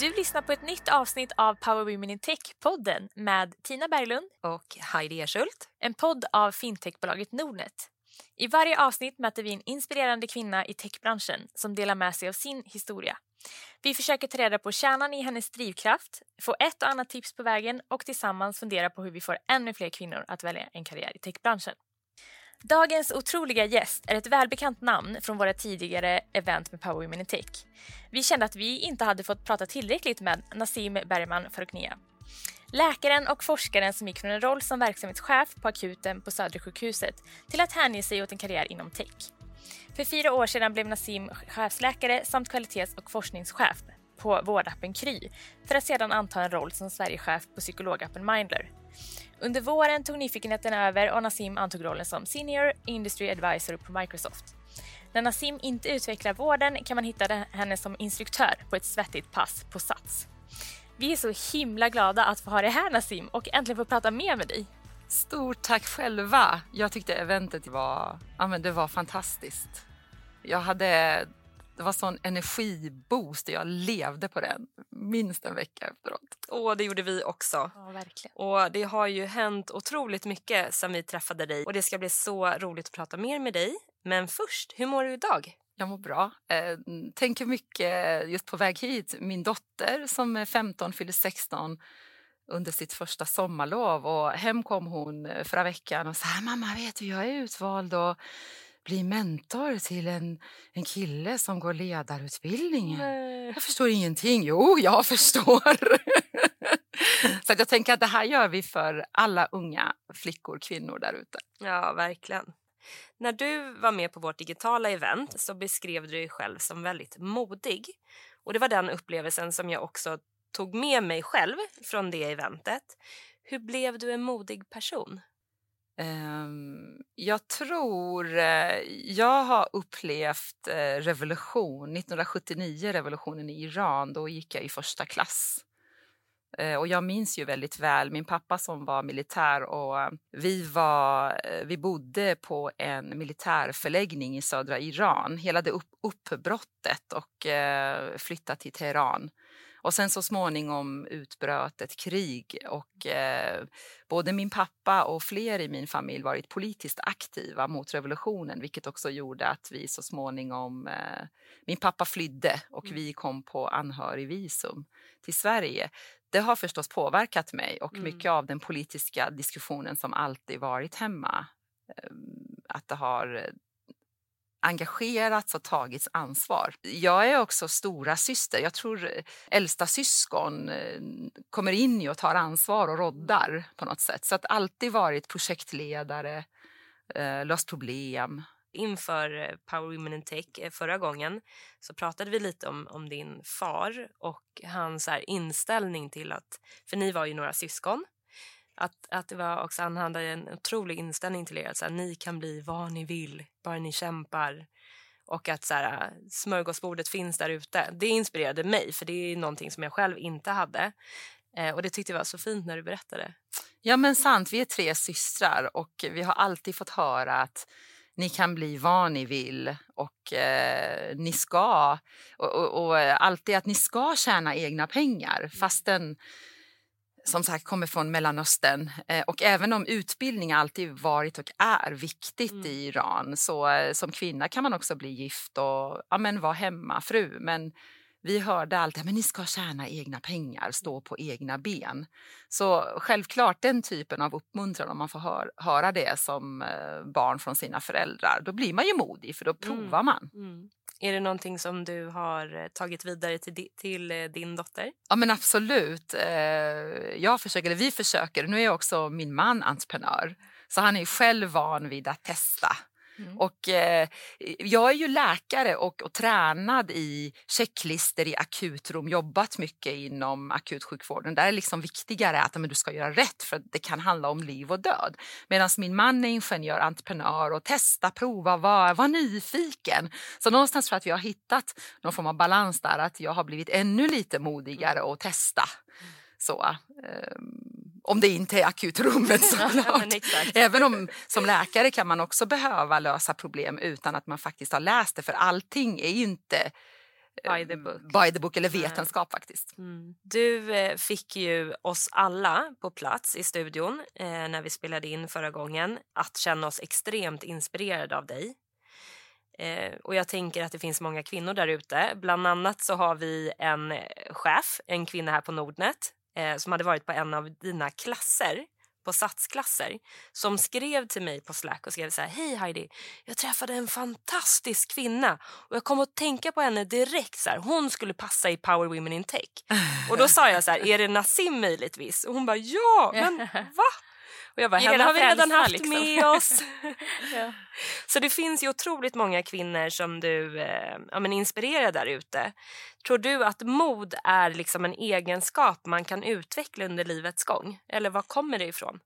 Du lyssnar på ett nytt avsnitt av Power Women in Tech-podden med Tina Berglund och Heidi Erschult. En podd av fintechbolaget Nordnet. I varje avsnitt möter vi en inspirerande kvinna i techbranschen som delar med sig av sin historia. Vi försöker ta reda på kärnan i hennes drivkraft, få ett och annat tips på vägen och tillsammans fundera på hur vi får ännu fler kvinnor att välja en karriär i techbranschen. Dagens otroliga gäst är ett välbekant namn från våra tidigare event med Power Women in Tech. Vi kände att vi inte hade fått prata tillräckligt med Nassim Bergman Faroknia. Läkaren och forskaren som gick från en roll som verksamhetschef på akuten på Södersjukhuset till att hänge sig åt en karriär inom tech. För fyra år sedan blev Nassim chefsläkare samt kvalitets och forskningschef på vårdappen Kry för att sedan anta en roll som Sverigechef på psykologappen Mindler. Under våren tog nyfikenheten över och Nassim antog rollen som Senior Industry Advisor på Microsoft. När Nassim inte utvecklar vården kan man hitta henne som instruktör på ett svettigt pass på Sats. Vi är så himla glada att få ha dig här Nassim och äntligen få prata mer med dig. Stort tack själva! Jag tyckte eventet var, ja, men det var fantastiskt. Jag hade det var sån energiboost jag levde på den minst en vecka efteråt. Och det gjorde vi också. Ja, verkligen. Och det har ju hänt otroligt mycket sen vi träffade dig och det ska bli så roligt att prata mer med dig. Men först, hur mår du idag? Jag mår bra. Eh, tänker mycket just på väg hit. Min dotter som är 15 fyller 16 under sitt första sommarlov och hem kom hon förra veckan och sa mamma vet du jag är utvald och bli mentor till en, en kille som går ledarutbildningen. Nej. Jag förstår ingenting. Jo, jag förstår. Så jag tänker att det här gör vi för alla unga flickor, kvinnor där ute. Ja, verkligen. När du var med på vårt digitala event så beskrev du dig själv som väldigt modig. Och Det var den upplevelsen som jag också tog med mig själv från det eventet. Hur blev du en modig person? Ehm, jag tror... Eh, jag har upplevt eh, revolution. 1979, revolutionen i Iran. Då gick jag i första klass. Eh, och jag minns ju väldigt väl min pappa som var militär och vi, var, vi bodde på en militärförläggning i södra Iran. Hela det upp, uppbrottet och flyttade till Teheran. Och sen så småningom utbröt ett krig och eh, både min pappa och fler i min familj varit politiskt aktiva mot revolutionen vilket också gjorde att vi så småningom... Eh, min pappa flydde och mm. vi kom på anhörigvisum till Sverige. Det har förstås påverkat mig och mm. mycket av den politiska diskussionen som alltid varit hemma eh, att det har engagerats och tagits ansvar. Jag är också stora syster. Jag tror eh, äldsta syskon eh, kommer in och tar ansvar och roddar på något sätt. Så att alltid varit projektledare, eh, löst problem. Inför Power Women in Tech förra gången så pratade vi lite om, om din far och hans inställning till att, för ni var ju några syskon att, att det var också, han hade en otrolig inställning till er. Att så här, ni kan bli vad ni vill, bara ni kämpar. Och att så här, smörgåsbordet finns där ute. Det inspirerade mig, för det är någonting som jag själv inte hade. Eh, och det tyckte jag var så fint när du berättade. Ja men sant, vi är tre systrar och vi har alltid fått höra att ni kan bli vad ni vill och eh, ni ska och, och, och, alltid att ni ska tjäna egna pengar fastän som sagt kommer från Mellanöstern eh, och även om utbildning alltid varit och är viktigt mm. i Iran så eh, som kvinna kan man också bli gift och ja, men vara hemmafru. Men vi hörde alltid att ni ska tjäna egna pengar, stå på egna ben. Så självklart den typen av uppmuntran, om man får hör, höra det som eh, barn från sina föräldrar, då blir man ju modig för då mm. provar man. Mm. Är det någonting som du har eh, tagit vidare till, till eh, din dotter? Ja men absolut. Eh, jag försöker, vi försöker. Nu är också min man entreprenör så han är själv van vid att testa Mm. Och, eh, jag är ju läkare och, och tränad i checklister i akutrum, jobbat mycket inom akutsjukvården. Där är liksom viktigare att men, du ska göra rätt för det kan handla om liv och död. Medan min man är ingenjör, entreprenör och testa, prova, var, var nyfiken. Så någonstans tror jag att vi har hittat någon form av balans där, att jag har blivit ännu lite modigare och testa. Så, um, om det inte är akutrummet såklart. Även om som läkare kan man också behöva lösa problem utan att man faktiskt har läst det för allting är ju inte By the book. by the book eller vetenskap faktiskt. Mm. Du eh, fick ju oss alla på plats i studion eh, när vi spelade in förra gången att känna oss extremt inspirerade av dig. Eh, och jag tänker att det finns många kvinnor där ute. Bland annat så har vi en eh, chef, en kvinna här på Nordnet eh, som hade varit på en av dina klasser på satsklasser som skrev till mig på Slack och skrev så här Hej Heidi, jag träffade en fantastisk kvinna och jag kom att tänka på henne direkt. Så här, hon skulle passa i Power Women in Tech. Och då sa jag så här, är det Nassim möjligtvis? Och hon bara ja, men va? Och jag bara, henne har vi redan haft liksom. med oss. ja. Så det finns ju otroligt många kvinnor som du eh, ja, men inspirerar där ute. Tror du att mod är liksom en egenskap man kan utveckla under livets gång? Eller var kommer det ifrån?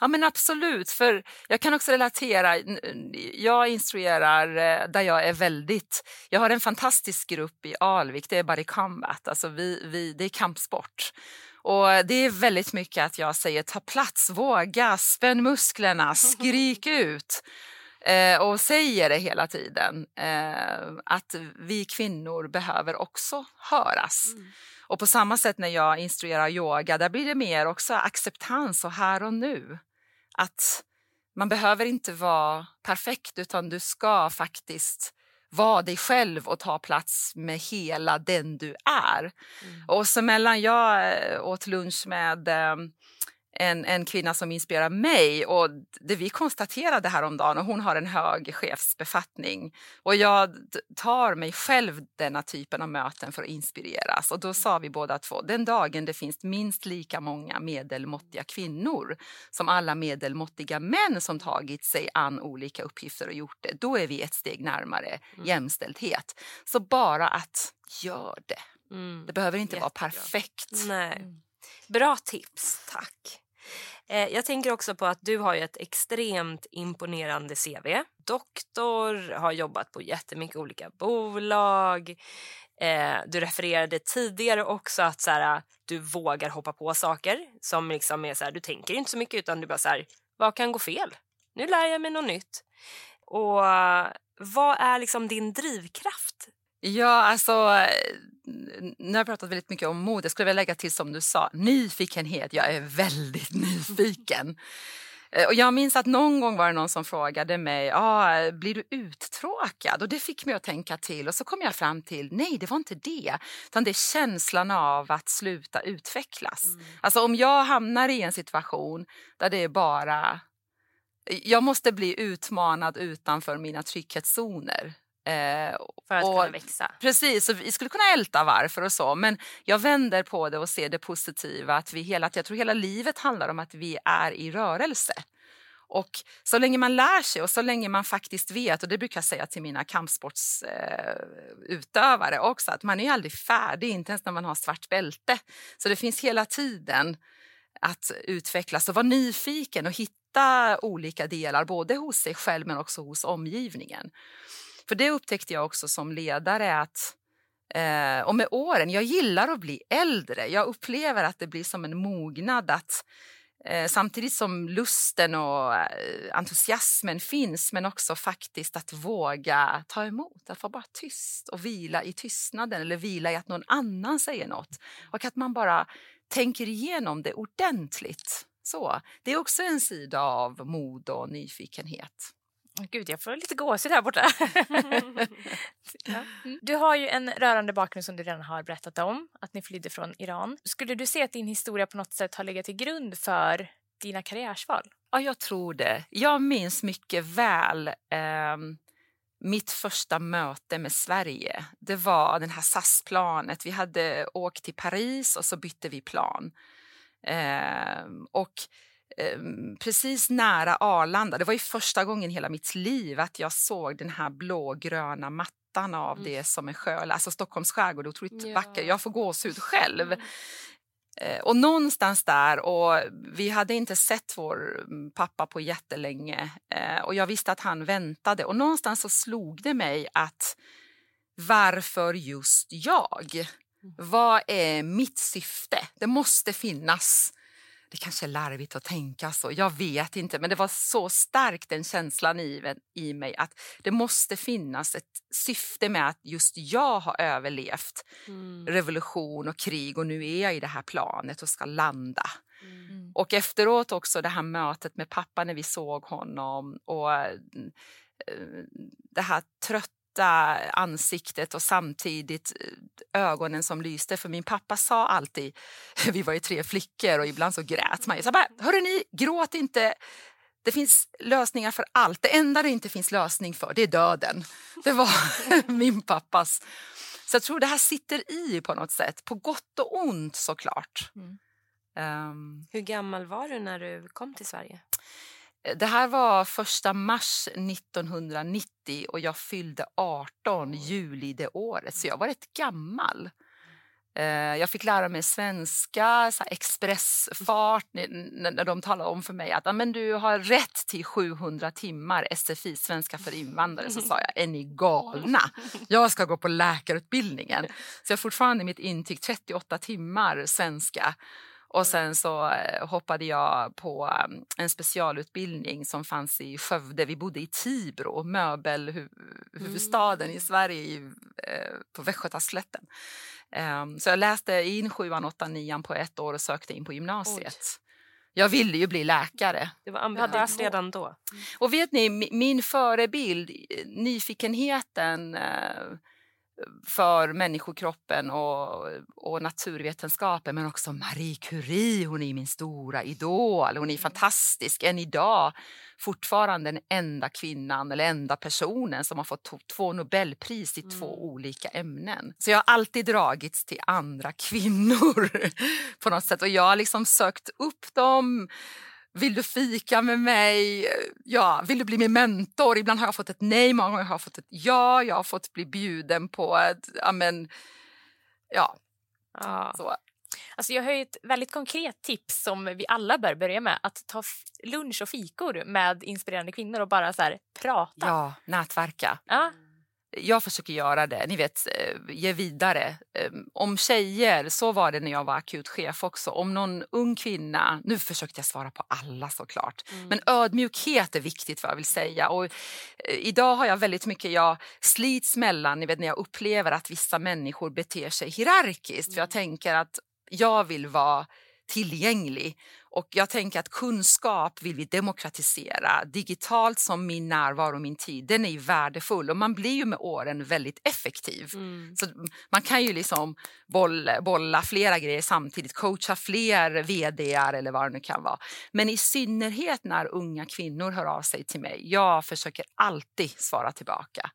Ja men absolut, för jag kan också relatera. Jag instruerar eh, där jag är väldigt... Jag har en fantastisk grupp i Alvik, det är Body Combat, alltså vi, vi, det är kampsport. Och det är väldigt mycket att jag säger ta plats, våga, spänn musklerna, skrik ut. Eh, och säger det hela tiden, eh, att vi kvinnor behöver också höras. Mm. Och på samma sätt när jag instruerar yoga, där blir det mer också acceptans och här och nu. Att man behöver inte vara perfekt utan du ska faktiskt vara dig själv och ta plats med hela den du är. Mm. Och så mellan jag eh, åt lunch med eh, en, en kvinna som inspirerar mig. Och det vi konstaterade häromdagen, och hon har en hög chefsbefattning och jag tar mig själv denna typen av möten för att inspireras. Och då sa vi båda två, den dagen det finns minst lika många medelmåttiga kvinnor som alla medelmåttiga män som tagit sig an olika uppgifter och gjort det, då är vi ett steg närmare mm. jämställdhet. Så bara att gör det. Mm. Det behöver inte Jättebra. vara perfekt. Nej. Mm. Bra tips, tack. Eh, jag tänker också på att du har ett extremt imponerande CV. Doktor, har jobbat på jättemycket olika bolag. Eh, du refererade tidigare också att så här, du vågar hoppa på saker som liksom är så här, du tänker inte så mycket utan du bara så här, vad kan gå fel? Nu lär jag mig något nytt. Och eh, vad är liksom din drivkraft Ja, alltså nu har jag pratat väldigt mycket om mod. Jag skulle vilja lägga till som du sa, nyfikenhet. Jag är väldigt nyfiken. Eh, och jag minns att någon gång var det någon som frågade mig, ah, blir du uttråkad? Och det fick mig att tänka till och så kom jag fram till, nej det var inte det. Utan det är känslan av att sluta utvecklas. Mm. Alltså om jag hamnar i en situation där det är bara jag måste bli utmanad utanför mina trygghetszoner. Eh, för att och, kunna växa. Precis, så vi skulle kunna älta varför och så men jag vänder på det och ser det positiva att vi hela, jag tror hela livet handlar om att vi är i rörelse. Och så länge man lär sig och så länge man faktiskt vet, och det brukar jag säga till mina kampsportsutövare eh, också, att man är aldrig färdig, inte ens när man har svart bälte. Så det finns hela tiden att utvecklas och vara nyfiken och hitta olika delar både hos sig själv men också hos omgivningen. För det upptäckte jag också som ledare att eh, och med åren, jag gillar att bli äldre. Jag upplever att det blir som en mognad att eh, samtidigt som lusten och eh, entusiasmen finns men också faktiskt att våga ta emot, att vara bara tyst och vila i tystnaden eller vila i att någon annan säger något och att man bara tänker igenom det ordentligt. Så, det är också en sida av mod och nyfikenhet. Gud, jag får lite gåshud här borta. ja. Mm. Du har ju en rörande bakgrund som du redan har berättat om, att ni flydde från Iran. Skulle du säga att din historia på något sätt har legat till grund för dina karriärsval? Ja, jag tror det. Jag minns mycket väl eh, mitt första möte med Sverige. Det var det här SAS-planet. Vi hade åkt till Paris och så bytte vi plan. Eh, och Ehm, precis nära Arlanda. Det var ju första gången i hela mitt liv att jag såg den här blågröna mattan av mm. det som är sjö. Alltså Stockholms skärgård är otroligt ja. vacker. Jag får gåshud själv. Mm. Eh, och någonstans där, och vi hade inte sett vår mm, pappa på jättelänge eh, och jag visste att han väntade och någonstans så slog det mig att varför just jag? Mm. Vad är mitt syfte? Det måste finnas det kanske är larvigt att tänka så, jag vet inte. Men det var så stark den känslan i, i mig att det måste finnas ett syfte med att just jag har överlevt mm. revolution och krig och nu är jag i det här planet och ska landa. Mm. Och efteråt också det här mötet med pappa när vi såg honom och eh, det här trötta ansiktet och samtidigt eh, ögonen som lyste. För min pappa sa alltid, vi var ju tre flickor och ibland så grät man. Jag sa bara, gråt inte. Det finns lösningar för allt. Det enda det inte finns lösning för, det är döden. Det var min pappas. Så jag tror det här sitter i på något sätt, på gott och ont såklart. Mm. Um, Hur gammal var du när du kom till Sverige? Det här var första mars 1990 och jag fyllde 18 juli det året, så jag var rätt gammal. Eh, jag fick lära mig svenska, så expressfart, när de talade om för mig att men du har rätt till 700 timmar SFI, svenska för invandrare. Så sa jag, är ni galna? Jag ska gå på läkarutbildningen. Så jag har fortfarande mitt intyg 38 timmar svenska. Och sen så eh, hoppade jag på mm, en specialutbildning som fanns i Skövde. Vi bodde i Tibro, möbelhuvudstaden mm. i Sverige eh, på Västgötaslätten. Um, så jag läste in sjuan, åttan, nian på ett år och sökte in på gymnasiet. Oj. Jag ville ju bli läkare. Det var ambitiöst redan då. Och vet ni, min förebild, nyfikenheten för människokroppen och, och naturvetenskapen men också Marie Curie, hon är min stora idol. Hon är fantastisk, än idag fortfarande den enda kvinnan eller enda personen som har fått två Nobelpris i mm. två olika ämnen. Så jag har alltid dragits till andra kvinnor på något sätt och jag har liksom sökt upp dem vill du fika med mig? Ja, vill du bli min mentor? Ibland har jag fått ett nej, många gånger har jag fått ett ja. Jag har fått bli bjuden på ett, ja men, ja. ja. Så. Alltså jag har ett väldigt konkret tips som vi alla bör börja med. Att ta lunch och fikor med inspirerande kvinnor och bara så prata. Ja, nätverka. Ja jag försöker göra det, ni vet, eh, ge vidare. Ehm, om tjejer, så var det när jag var akutchef också. Om någon ung kvinna, nu försökte jag svara på alla såklart, mm. men ödmjukhet är viktigt vad jag vill säga. Och, eh, idag har jag väldigt mycket, jag slits mellan, ni vet när jag upplever att vissa människor beter sig hierarkiskt. Mm. För jag mm. tänker att jag vill vara tillgänglig. Och jag tänker att kunskap vill vi demokratisera. Digitalt som min närvaro och min tid, den är värdefull och man blir ju med åren väldigt effektiv. Mm. Så man kan ju liksom bolla, bolla flera grejer samtidigt, coacha fler vd eller vad det nu kan vara. Men i synnerhet när unga kvinnor hör av sig till mig, jag försöker alltid svara tillbaka.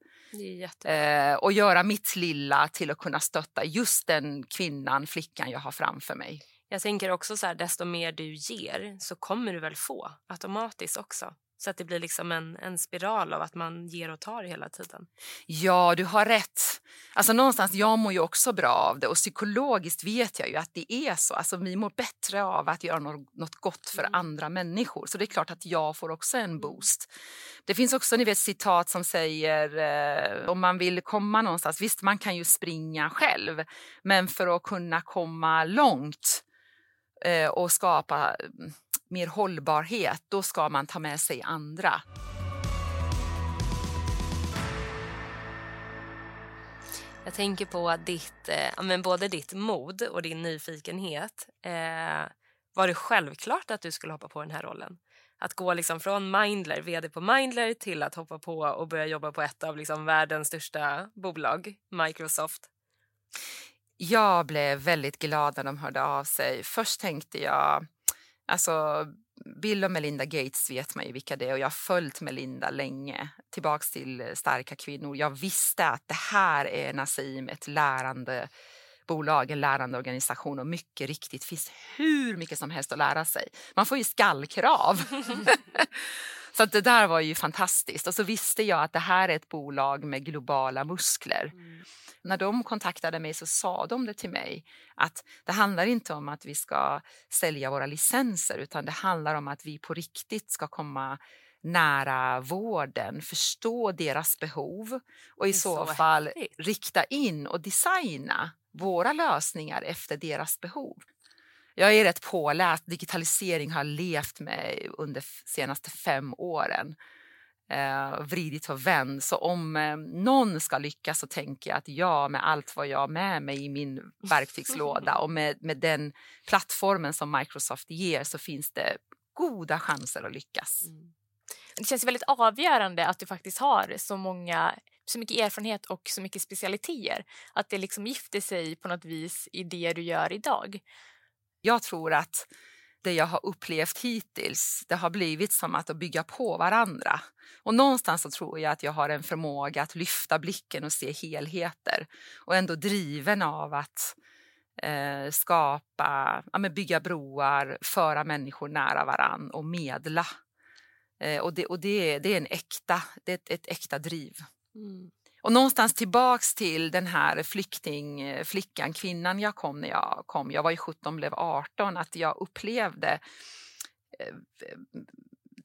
Eh, och göra mitt lilla till att kunna stötta just den kvinnan, flickan jag har framför mig. Jag tänker också så här, desto mer du ger så kommer du väl få automatiskt också. Så att det blir liksom en, en spiral av att man ger och tar hela tiden. Ja, du har rätt. Alltså någonstans, jag mår ju också bra av det och psykologiskt vet jag ju att det är så. Alltså vi mår bättre av att göra något gott för mm. andra människor. Så det är klart att jag får också en boost. Det finns också ni vet, citat som säger eh, om man vill komma någonstans, visst man kan ju springa själv, men för att kunna komma långt eh, och skapa mm, mer hållbarhet, då ska man ta med sig andra. Jag tänker på ditt, eh, men både ditt mod och din nyfikenhet. Eh, var det självklart att du skulle hoppa på den här rollen? Att gå liksom från Mindler, vd på Mindler till att hoppa på och börja jobba på ett av liksom världens största bolag, Microsoft. Jag blev väldigt glad när de hörde av sig. Först tänkte jag, alltså Bill och Melinda Gates vet man ju vilka det är och jag har följt Melinda länge, tillbaks till starka kvinnor. Jag visste att det här är Nassim, ett lärande bolag, en lärande organisation och mycket riktigt finns hur mycket som helst att lära sig. Man får ju skallkrav. så det där var ju fantastiskt och så visste jag att det här är ett bolag med globala muskler. Mm när de kontaktade mig så sa de det till mig att det handlar inte om att vi ska sälja våra licenser utan det handlar om att vi på riktigt ska komma nära vården, förstå deras behov och i så, så fall häftigt. rikta in och designa våra lösningar efter deras behov. jag är rätt påläst. Digitalisering har levt med under de senaste fem åren. Eh, vridit och vänd. Så om eh, någon ska lyckas så tänker jag att jag med allt vad jag har med mig i min verktygslåda och med, med den plattformen som Microsoft ger så finns det goda chanser att lyckas. Mm. Det känns väldigt avgörande att du faktiskt har så många så mycket erfarenhet och så mycket specialiteter. Att det liksom gifter sig på något vis i det du gör idag. Jag tror att det jag har upplevt hittills, det har blivit som att bygga på varandra. Och någonstans så tror jag att jag har en förmåga att lyfta blicken och se helheter och ändå driven av att eh, skapa, ja, bygga broar, föra människor nära varann och medla. Eh, och det, och det, det är en äkta, det är ett, ett äkta driv. Mm. Och någonstans tillbaks till den här flyktingflickan, kvinnan jag kom när jag kom, jag var ju 17, blev 18, att jag upplevde eh,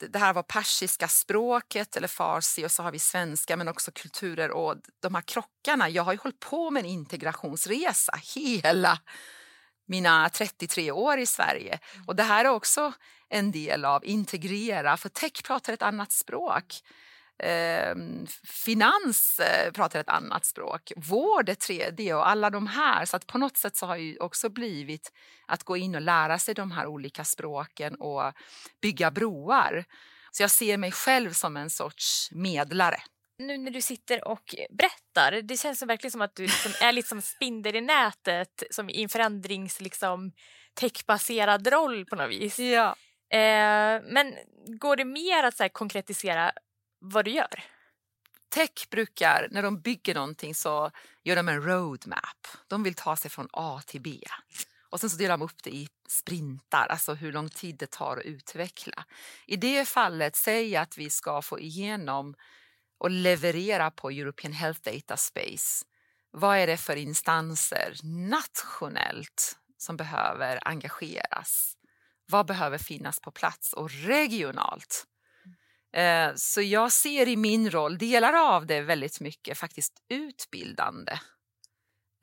det här var persiska språket eller farsi och så har vi svenska men också kulturer och de här krockarna. Jag har ju hållit på med en integrationsresa hela mina 33 år i Sverige och det här är också en del av integrera för tech pratar ett annat språk. Eh, finans eh, pratar ett annat språk, vård är tredje och alla de här. Så att på något sätt så har ju också blivit att gå in och lära sig de här olika språken och bygga broar. Så jag ser mig själv som en sorts medlare. Nu när du sitter och berättar, det känns som verkligen som att du liksom är lite som spindel i nätet som i en förändrings liksom, techbaserad roll på något vis. Ja. Eh, men går det mer att så här, konkretisera vad du gör? Tech brukar, när de bygger någonting så gör de en roadmap. De vill ta sig från A till B. Och sen så delar de upp det i sprintar, alltså hur lång tid det tar att utveckla. I det fallet, säg att vi ska få igenom och leverera på European Health Data Space. Vad är det för instanser nationellt som behöver engageras? Vad behöver finnas på plats och regionalt? Eh, så jag ser i min roll, delar av det väldigt mycket faktiskt utbildande.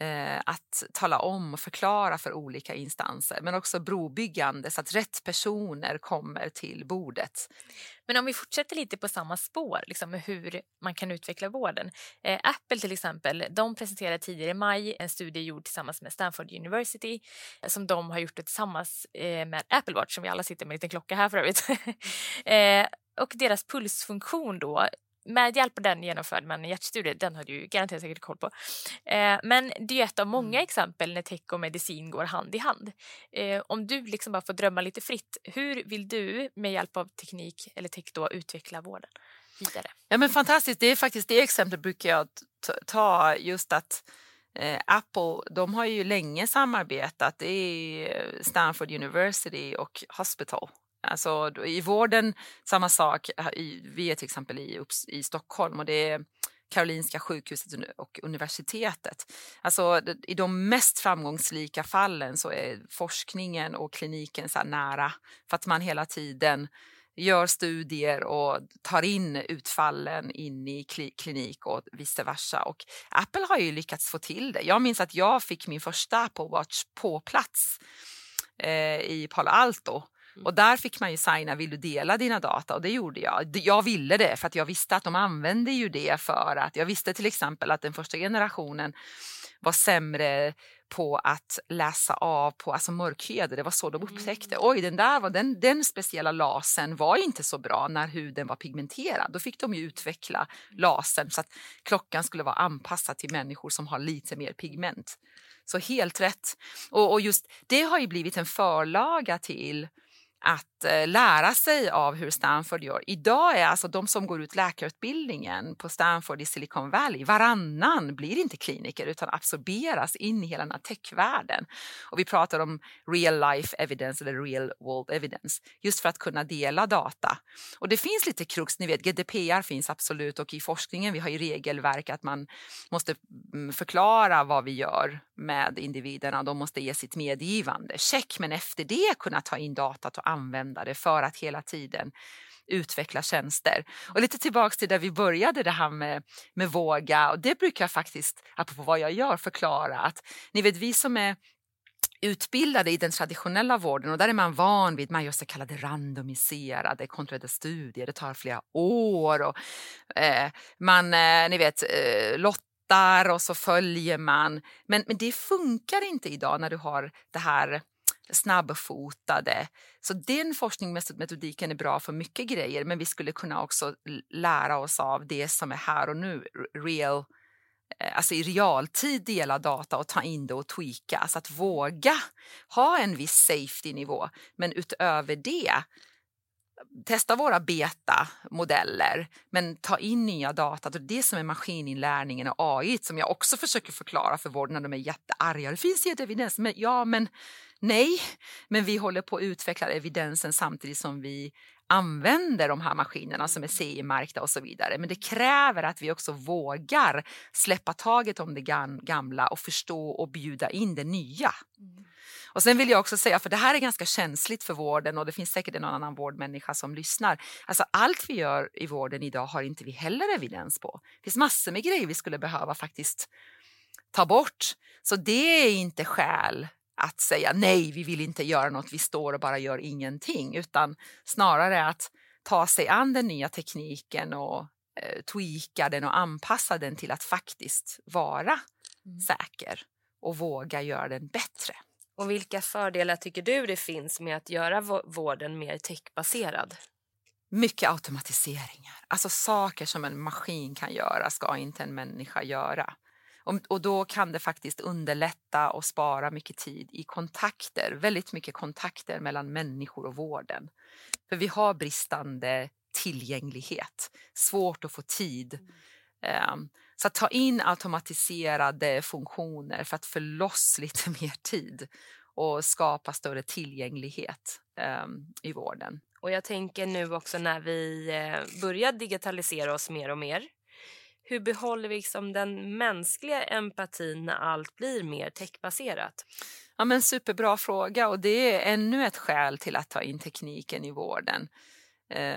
Eh, att tala om och förklara för olika instanser men också brobyggande så att rätt personer kommer till bordet. Men om vi fortsätter lite på samma spår, liksom, hur man kan utveckla vården. Eh, Apple till exempel, de presenterade tidigare i maj en studie gjord tillsammans med Stanford University eh, som de har gjort tillsammans eh, med Apple Watch som vi alla sitter med en liten klocka här för övrigt. eh, och deras pulsfunktion då med hjälp av den genomförde man en hjärtstudie, den har du garanterat säkert koll på. Eh, men det är ett av många mm. exempel när tech och medicin går hand i hand. Eh, om du liksom bara får drömma lite fritt, hur vill du med hjälp av teknik eller tech då utveckla vården vidare? Ja men fantastiskt, det är faktiskt det exemplet brukar jag ta just att eh, Apple, de har ju länge samarbetat, det är Stanford University och Hospital Alltså, I vården, samma sak. Eh, vi är till exempel i, i Stockholm och det är Karolinska sjukhuset och universitetet. Alltså, I de mest framgångsrika fallen så är forskningen och kliniken så nära för att man hela tiden gör studier och tar in utfallen in i klinik och vice versa. Och Apple har ju lyckats få till det. Jag minns att jag fick min första Apple Watch på plats eh, i Palo Alto och där fick man ju signa, vill du dela dina data? Och det gjorde jag. Jag ville det för att jag visste att de använde ju det för att, jag visste till exempel att den första generationen var sämre på att läsa av på alltså mörkhyade. Det var så de upptäckte. Mm. Oj, den där var, den, den speciella lasern var inte så bra när huden var pigmenterad. Då fick de ju utveckla lasern så att klockan skulle vara anpassad till människor som har lite mer pigment. Så helt rätt. Och, och just det har ju blivit en förlaga till att eh, lära sig av hur Stanford gör. Idag är alltså de som går ut läkarutbildningen på Stanford i Silicon Valley, varannan blir inte kliniker utan absorberas in i hela den här techvärlden. Och vi pratar om real life evidence eller real world evidence just för att kunna dela data. Och det finns lite krux, ni vet GDPR finns absolut och i forskningen vi har ju regelverk att man måste mm, förklara vad vi gör med individerna. De måste ge sitt medgivande. Check, men efter det kunna ta in datat och använda det för att hela tiden utveckla tjänster. Och lite tillbaks till där vi började det här med, med våga och det brukar jag faktiskt, apropå vad jag gör, förklara att ni vet vi som är utbildade i den traditionella vården och där är man van vid, man gör så kallade randomiserade kontrollerade studier, det tar flera år och eh, man, eh, ni vet, eh, lottar och så följer man. Men, men det funkar inte idag när du har det här snabbfotade. Så den forskningsmetodiken är bra för mycket grejer men vi skulle kunna också lära oss av det som är här och nu, real eh, alltså i realtid dela data och ta in det och tweaka. Alltså att våga ha en viss safety-nivå. Men utöver det, testa våra beta-modeller men ta in nya data. Det är det som är maskininlärningen och AI som jag också försöker förklara för vården när de är jättearga. Det finns ju evidens, men ja men nej. Men vi håller på att utveckla evidensen samtidigt som vi använder de här maskinerna som är CE-märkta och så vidare. Men det kräver att vi också vågar släppa taget om det gamla och förstå och bjuda in det nya. Mm. Och sen vill jag också säga, för det här är ganska känsligt för vården och det finns säkert en annan vårdmänniska som lyssnar. Alltså allt vi gör i vården idag har inte vi heller evidens på. Det finns massor med grejer vi skulle behöva faktiskt ta bort. Så det är inte skäl att säga nej, vi vill inte göra något, vi står och bara gör ingenting, utan snarare att ta sig an den nya tekniken och eh, tweaka den och anpassa den till att faktiskt vara mm. säker och våga göra den bättre. Och vilka fördelar tycker du det finns med att göra vården mer techbaserad? Mycket automatiseringar. Alltså saker som en maskin kan göra ska inte en människa göra. Och, då kan det faktiskt underlätta och spara mycket tid i kontakter, väldigt mycket kontakter mellan människor och vården. För vi har bristande tillgänglighet, svårt att få tid. Um, så att ta in automatiserade funktioner för att få loss lite mer tid och skapa större tillgänglighet um, i vården. Och jag tänker nu också när vi eh, börjar digitalisera oss mer och mer hur behåller vi liksom den mänskliga empatin när allt blir mer techbaserat? Ja, men superbra fråga och det är ännu ett skäl till att ta in tekniken i vården.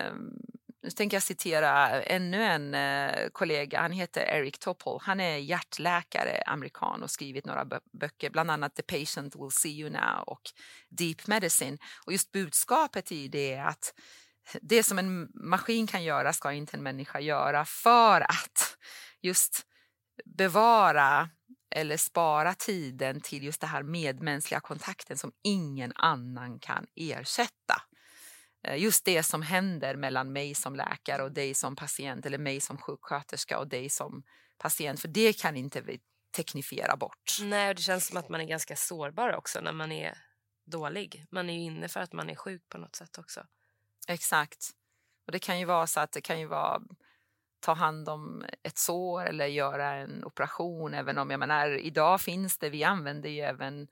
Um, nu tänker jag citera ännu en uh, kollega, han heter Eric Topol. Han är hjärtläkare, amerikan och skrivit några böcker, bland annat The patient will see you now och Deep Medicine. Och just budskapet i det är att det som en maskin kan göra ska inte en människa göra för att just bevara eller spara tiden till just det här medmänskliga kontakten som ingen annan kan ersätta. Eh, just det som händer mellan mig som läkare och dig som patient eller mig som sjuksköterska och dig som patient, för det kan inte vi teknifiera bort. Nej, det känns som att man är ganska sårbar också när man är dålig. Man är ju inne för att man är sjuk på något sätt också. Exakt. Och det kan ju vara så att det kan ju vara ta hand om ett sår eller göra en operation. Även om jag menar, idag finns det, vi använder ju även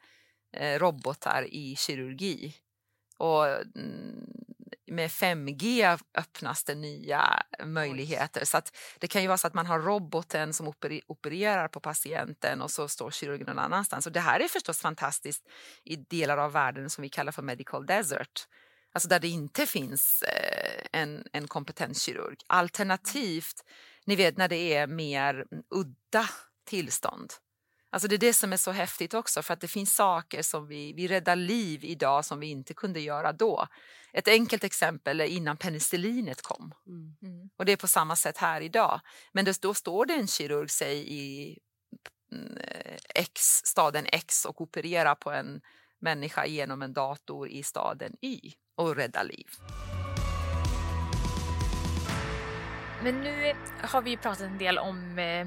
eh, robotar i kirurgi. Och mm, med 5G öppnas det nya möjligheter. Så att det kan ju vara så att man har roboten som opererar på patienten och så står kirurgen någon annanstans. Och det här är förstås fantastiskt i delar av världen som vi kallar för medical desert Alltså där det inte finns eh, en, en kompetenskirurg. Alternativt, ni vet när det är mer udda tillstånd. Alltså det är det som är så häftigt också för att det finns saker som vi, vi räddar liv idag som vi inte kunde göra då. Ett enkelt exempel är innan penicillinet kom. Mm. mm. Och det är på samma sätt här idag. Men då står det en kirurg, säg i mm, X, staden X och opererar på en människa genom en dator i staden Y och rädda liv. Men nu har vi pratat en del om eh,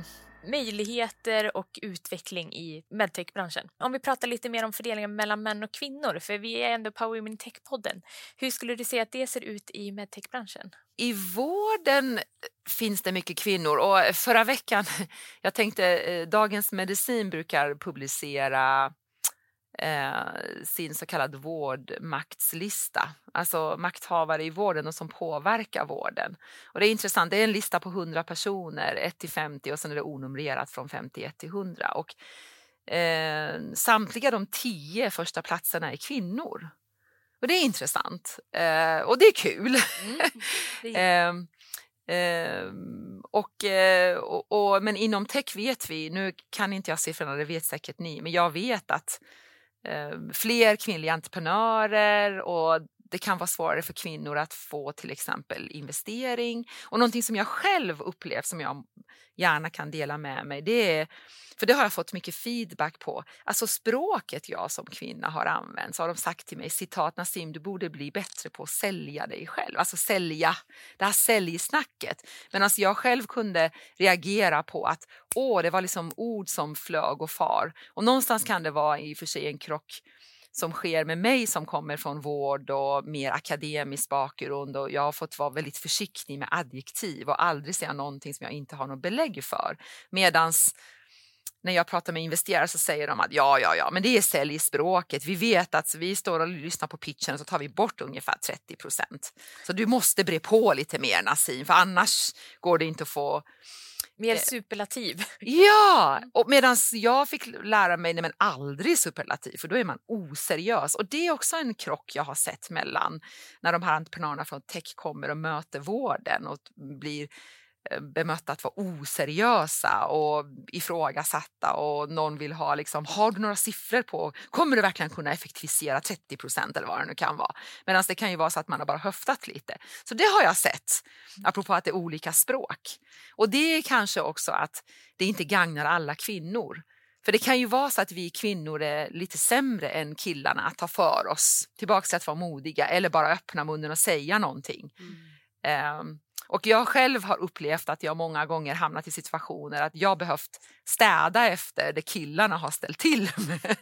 möjligheter och utveckling i medtech-branschen. Om vi pratar lite mer om fördelningen mellan män och kvinnor, för vi är ändå Power Women Tech-podden. Hur skulle du säga att det ser ut i medtech-branschen? I vården finns det mycket kvinnor och förra veckan, jag tänkte eh, Dagens Medicin brukar publicera eh, sin så kallade vårdmaktslista. Alltså makthavare i vården och som påverkar vården. Och det är intressant, det är en lista på 100 personer, 1 till 50 och sen är det onumrerat från 51 till 100. Och, eh, samtliga de 10 första platserna är kvinnor. Och det är intressant eh, och det är kul. Mm, det är... Uh, och, uh, och, och, men inom tech vet vi, nu kan inte jag siffrorna, det vet säkert ni, men jag vet att eh, Eh, fler kvinnliga entreprenörer och det kan vara svårare för kvinnor att få till exempel investering. Och någonting som jag själv upplevt som jag gärna kan dela med mig det är för det har jag fått mycket feedback på. Alltså språket jag som kvinna har använt så har de sagt till mig citat Nassim du borde bli bättre på att sälja dig själv. Alltså sälja, det här säljsnacket. Men alltså jag själv kunde reagera på att åh det var liksom ord som flög och far. Och någonstans kan det vara i och för sig en krock som sker med mig som kommer från vård och mer akademisk bakgrund och jag har fått vara väldigt försiktig med adjektiv och aldrig säga någonting som jag inte har något belägg för. Medans när jag pratar med investerare så säger de att ja, ja, ja, men det är säljspråket. Vi vet att vi står och lyssnar på pitchen och så tar vi bort ungefär 30 procent. Så du måste bre på lite mer Nassim, för annars går det inte att få Mer superlativ. Ja, och medan jag fick lära mig nej men aldrig superlativ för då är man oseriös. Och det är också en krock jag har sett mellan när de här entreprenörerna från tech kommer och möter vården och blir Eh, bemötta att vara oseriösa och ifrågasatta och någon vill ha liksom, har du några siffror på, kommer du verkligen kunna effektivisera 30 procent eller vad det nu kan vara. Medan det kan ju vara så att man har bara höftat lite. Så det har jag sett, apropå att det är olika språk. Och det är kanske också att det inte gagnar alla kvinnor. För det kan ju vara så att vi kvinnor är lite sämre än killarna att ta för oss, tillbaka till att vara modiga eller bara öppna munnen och säga någonting. Mm. Um, och jag själv har upplevt att jag många gånger hamnat i situationer att jag behövt städa efter det killarna har ställt till med.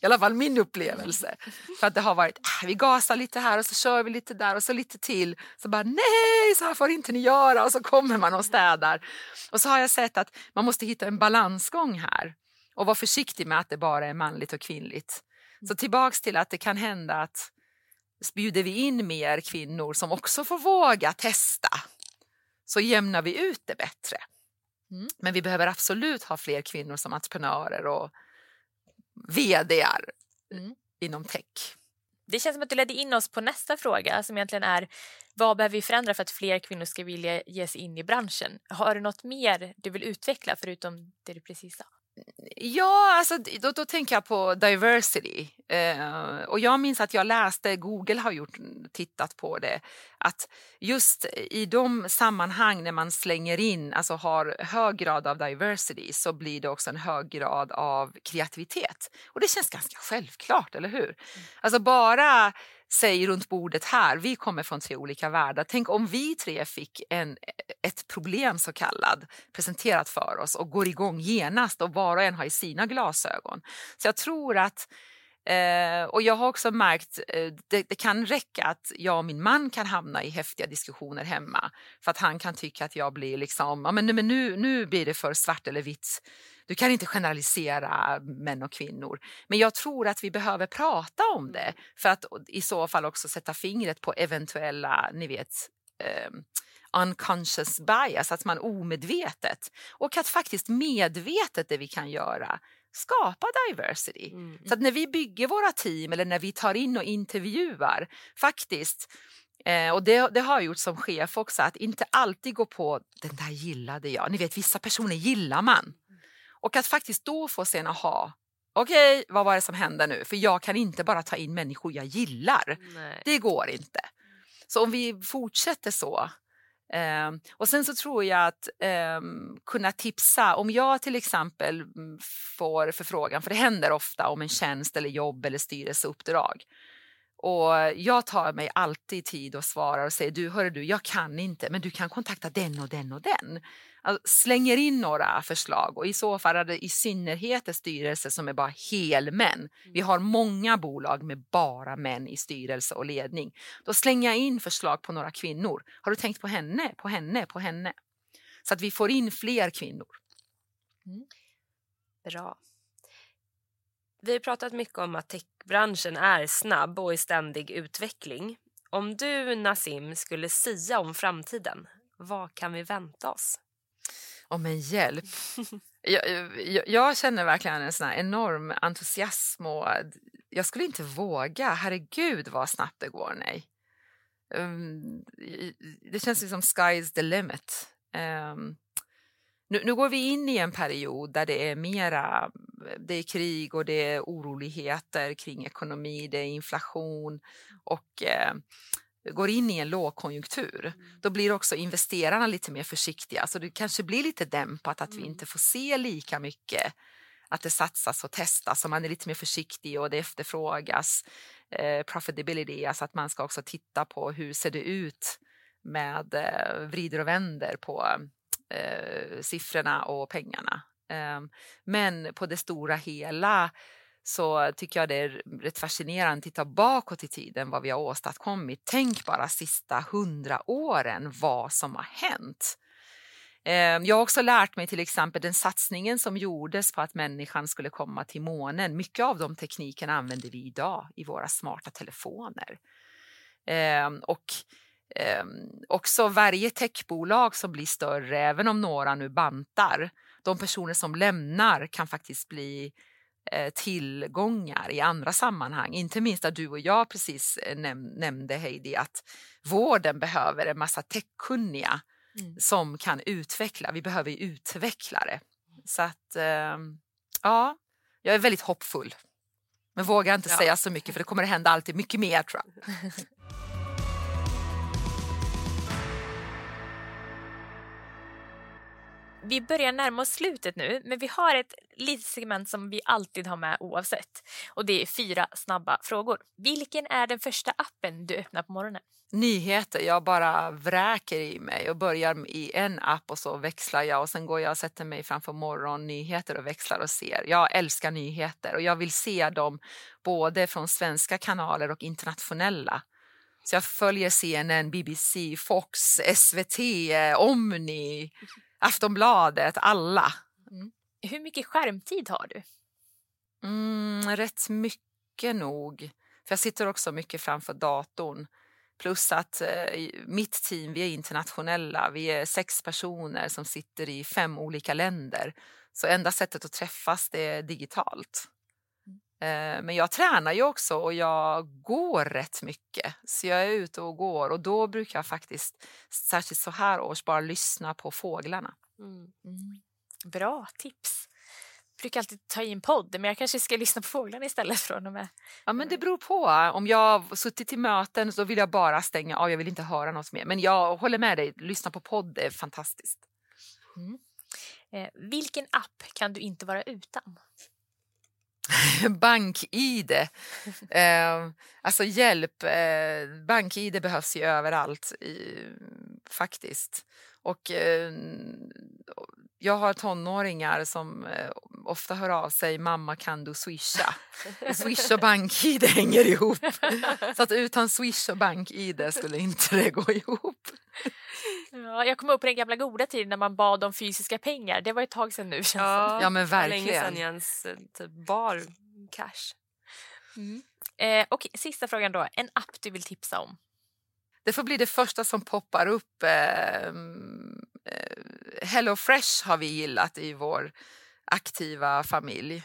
I alla fall min upplevelse. För att det har varit, ah, vi gasar lite här och så kör vi lite där och så lite till. Så bara nej, så här får inte ni göra och så kommer man och städar. Och så har jag sett att man måste hitta en balansgång här och vara försiktig med att det bara är manligt och kvinnligt. Så tillbaks till att det kan hända att bjuder vi in mer kvinnor som också får våga testa så jämnar vi ut det bättre. Mm. Men vi behöver absolut ha fler kvinnor som entreprenörer och vdar mm. inom tech. Det känns som att du ledde in oss på nästa fråga som egentligen är vad behöver vi förändra för att fler kvinnor ska vilja ge sig in i branschen? Har du något mer du vill utveckla förutom det du precis sa? Ja, alltså, då, då tänker jag på diversity. Eh, och jag minns att jag läste, Google har gjort, tittat på det, att just i de sammanhang när man slänger in, alltså har hög grad av diversity så blir det också en hög grad av kreativitet. Och det känns ganska självklart, eller hur? Mm. Alltså bara säg runt bordet här, vi kommer från tre olika världar. Tänk om vi tre fick en, ett problem så kallad presenterat för oss och går igång genast och var och en har i sina glasögon. Så jag tror att Eh, och jag har också märkt eh, det, det kan räcka att jag och min man kan hamna i häftiga diskussioner hemma för att han kan tycka att jag blir liksom, ja men, nu, men nu, nu blir det för svart eller vitt. Du kan inte generalisera män och kvinnor. Men jag tror att vi behöver prata om det för att i så fall också sätta fingret på eventuella, ni vet, eh, unconscious bias, att man omedvetet och att faktiskt medvetet det vi kan göra skapa diversity. Mm. Så att när vi bygger våra team eller när vi tar in och intervjuar faktiskt Eh, och det, det, har jag gjort som chef också, att inte alltid gå på den där gillade jag. Ni vet vissa personer gillar man. Och att faktiskt då få se en aha. Okej, okay, vad var det som hände nu? För jag kan inte bara ta in människor jag gillar. Nej. Det går inte. Så om vi fortsätter så Um, och sen så tror jag att um, kunna tipsa, om jag till exempel mm, får förfrågan, för det händer ofta om en tjänst eller jobb eller styrelseuppdrag. Och jag tar mig alltid tid och svarar och säger du, hörru du, jag kan inte, men du kan kontakta den och den och den. Alltså, slänger in några förslag och i så fall är det i synnerhet en styrelse som är bara helmän. Vi har många bolag med bara män i styrelse och ledning. Då slänger jag in förslag på några kvinnor. Har du tänkt på henne, på henne, på henne? Så att vi får in fler kvinnor. Mm. Bra. Vi har pratat mycket om att techbranschen är snabb och i ständig utveckling. Om du, Nassim, skulle sia om framtiden, vad kan vi vänta oss? Om en hjälp. jag, jag, jag, känner verkligen en sån enorm entusiasm och jag skulle inte våga. Herregud vad snabbt det går. Nej. Um, det känns som sky's the limit. Um, nu, nu går vi in i en period där det är mera, det är krig och det är oroligheter kring ekonomi, det är inflation och eh, går in i en lågkonjunktur, mm. då blir också investerarna lite mer försiktiga. Så det kanske blir lite dämpat att mm. vi inte får se lika mycket att det satsas och testas och man är lite mer försiktig och det efterfrågas eh, profitability, alltså att man ska också titta på hur ser det ut med eh, vrider och vänder på eh, siffrorna och pengarna. Eh, men på det stora hela så tycker jag det är rätt fascinerande att titta bakåt i tiden vad vi har åstadkommit. Tänk bara sista hundra åren vad som har hänt. Ehm, jag har också lärt mig till exempel den satsningen som gjordes på att människan skulle komma till månen. Mycket av de teknikerna använder vi idag i våra smarta telefoner. Ehm, och ehm, också varje techbolag som blir större, även om några nu bantar, de personer som lämnar kan faktiskt bli tillgångar i andra sammanhang. Inte minst där du och jag precis eh, näm nämnde Heidi att vården behöver en massa techkunniga mm. som kan utveckla. Vi behöver utvecklare. Så att eh, ja, jag är väldigt hoppfull. Men vågar inte ja. säga så mycket för det kommer att hända alltid mycket mer tror jag. Vi börjar närma oss slutet nu, men vi har ett litet segment som vi alltid har med oavsett. Och det är fyra snabba frågor. Vilken är den första appen du öppnar på morgonen? Nyheter. Jag bara vräker i mig och börjar i en app och så växlar jag och sen går jag och sätter mig framför morgonnyheter och växlar och ser. Jag älskar nyheter och jag vill se dem både från svenska kanaler och internationella. Så jag följer CNN, BBC, Fox, SVT, Omni, Aftonbladet, alla. Mm. Hur mycket skärmtid har du? Mm, rätt mycket nog. För Jag sitter också mycket framför datorn. Plus att eh, mitt team, vi är internationella. Vi är sex personer som sitter i fem olika länder. Så enda sättet att träffas det är digitalt. Eh, men jag tränar ju också och jag går rätt mycket. Så jag är ute och går och då brukar jag faktiskt, särskilt så här års, bara lyssna på fåglarna. Mm. Mm. Bra tips. Jag brukar alltid ta i en podd, men jag kanske ska lyssna på fåglarna istället från och med. Ja, men det beror på. Om jag har suttit i möten så vill jag bara stänga av. Jag vill inte höra något mer. Men jag håller med dig. Lyssna på podd är fantastiskt. Mm. Eh, vilken app kan du inte vara utan? Bank-id. Eh, alltså hjälp, eh, bank-id behövs ju överallt i, faktiskt. Och eh, jag har tonåringar som eh, ofta hör av sig, mamma kan du swisha? Swish och bank-id hänger ihop. Så att utan swish och bank-id skulle inte det gå ihop. Ja, jag kommer upp på den gamla goda tiden när man bad om fysiska pengar. Det var ett tag sedan nu. Känns ja, ja, men verkligen. Länge sedan Jens eh, typ bar cash. Mm. Eh, och sista frågan då, en app du vill tipsa om? Det får bli det första som poppar upp. Eh, Hello Fresh har vi gillat i vår aktiva familj.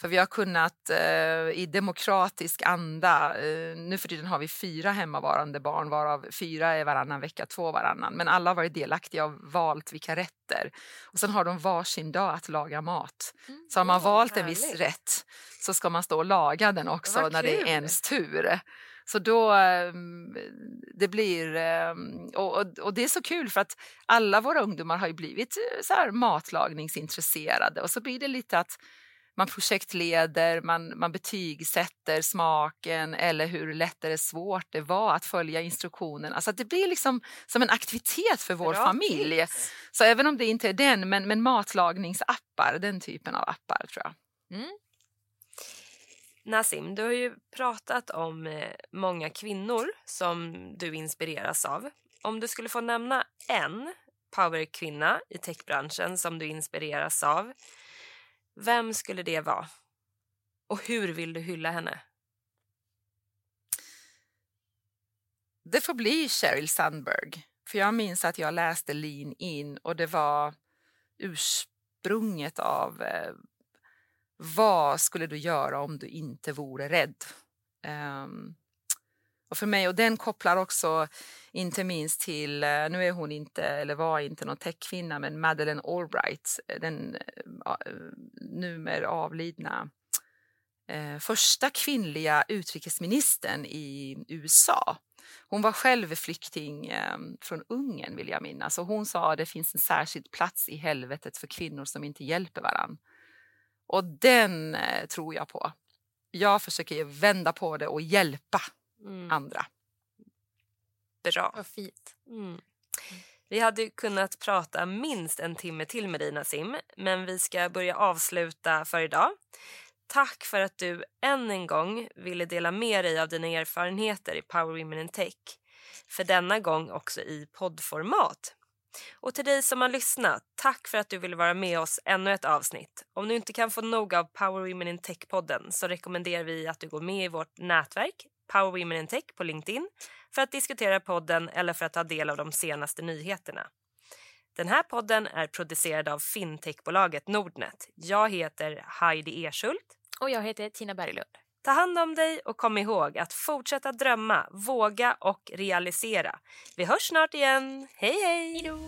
För vi har kunnat eh, i demokratisk anda, eh, nu för tiden har vi fyra hemmavarande barn varav fyra är varannan vecka, två varannan. Men alla har varit delaktiga och valt vilka rätter. Och sen har de varsin dag att laga mat. Mm, så har man valt en viss rätt så ska man stå och laga den också när det är ens tur. Så då, ehm, det blir, ehm, och, och, det är så kul för att alla våra ungdomar har ju blivit eh, så här matlagningsintresserade och så blir det lite att man projektleder, man, man betygsätter smaken eller hur lätt eller svårt det var att följa instruktionen. Alltså det blir liksom som en aktivitet för vår Bra familj. Så även om det inte är den, men, men matlagningsappar, den typen av appar tror jag. Mm. Nassim, du har ju pratat om eh, många kvinnor som du inspireras av. Om du skulle få nämna en powerkvinna i techbranschen som du inspireras av, vem skulle det vara? Och hur vill du hylla henne? Det får bli Sheryl Sandberg. För jag minns att jag läste Lean In och det var ursprunget av eh, vad skulle du göra om du inte vore rädd? Um, och för mig, och den kopplar också inte minst till, eh, nu är hon inte, eller var inte någon techkvinna, men Madeleine Albright, eh, den eh, numera avlidna första kvinnliga utrikesministern i USA. Hon var själv flykting från Ungern vill jag minnas och hon sa att det finns en särskild plats i helvetet för kvinnor som inte hjälper varann. Och den tror jag på. Jag försöker vända på det och hjälpa mm. andra. Bra. Vad fint. Mm. Vi hade kunnat prata minst en timme till med dig Nassim, men vi ska börja avsluta för idag. Tack för att du än en gång ville dela med dig av dina erfarenheter i Power Women in Tech. För denna gång också i poddformat. Och till dig som har lyssnat, tack för att du ville vara med oss ännu ett avsnitt. Om du inte kan få nog av Power Women in Tech-podden så rekommenderar vi att du går med i vårt nätverk Power Women in Tech på LinkedIn för att diskutera podden eller för att ta del av de senaste nyheterna. Den här podden är producerad av fintechbolaget Nordnet. Jag heter Heidi Erschult. Och jag heter Tina Berglund. Ta hand om dig och kom ihåg att fortsätta drömma, våga och realisera. Vi hörs snart igen. Hej hej! Hejdå.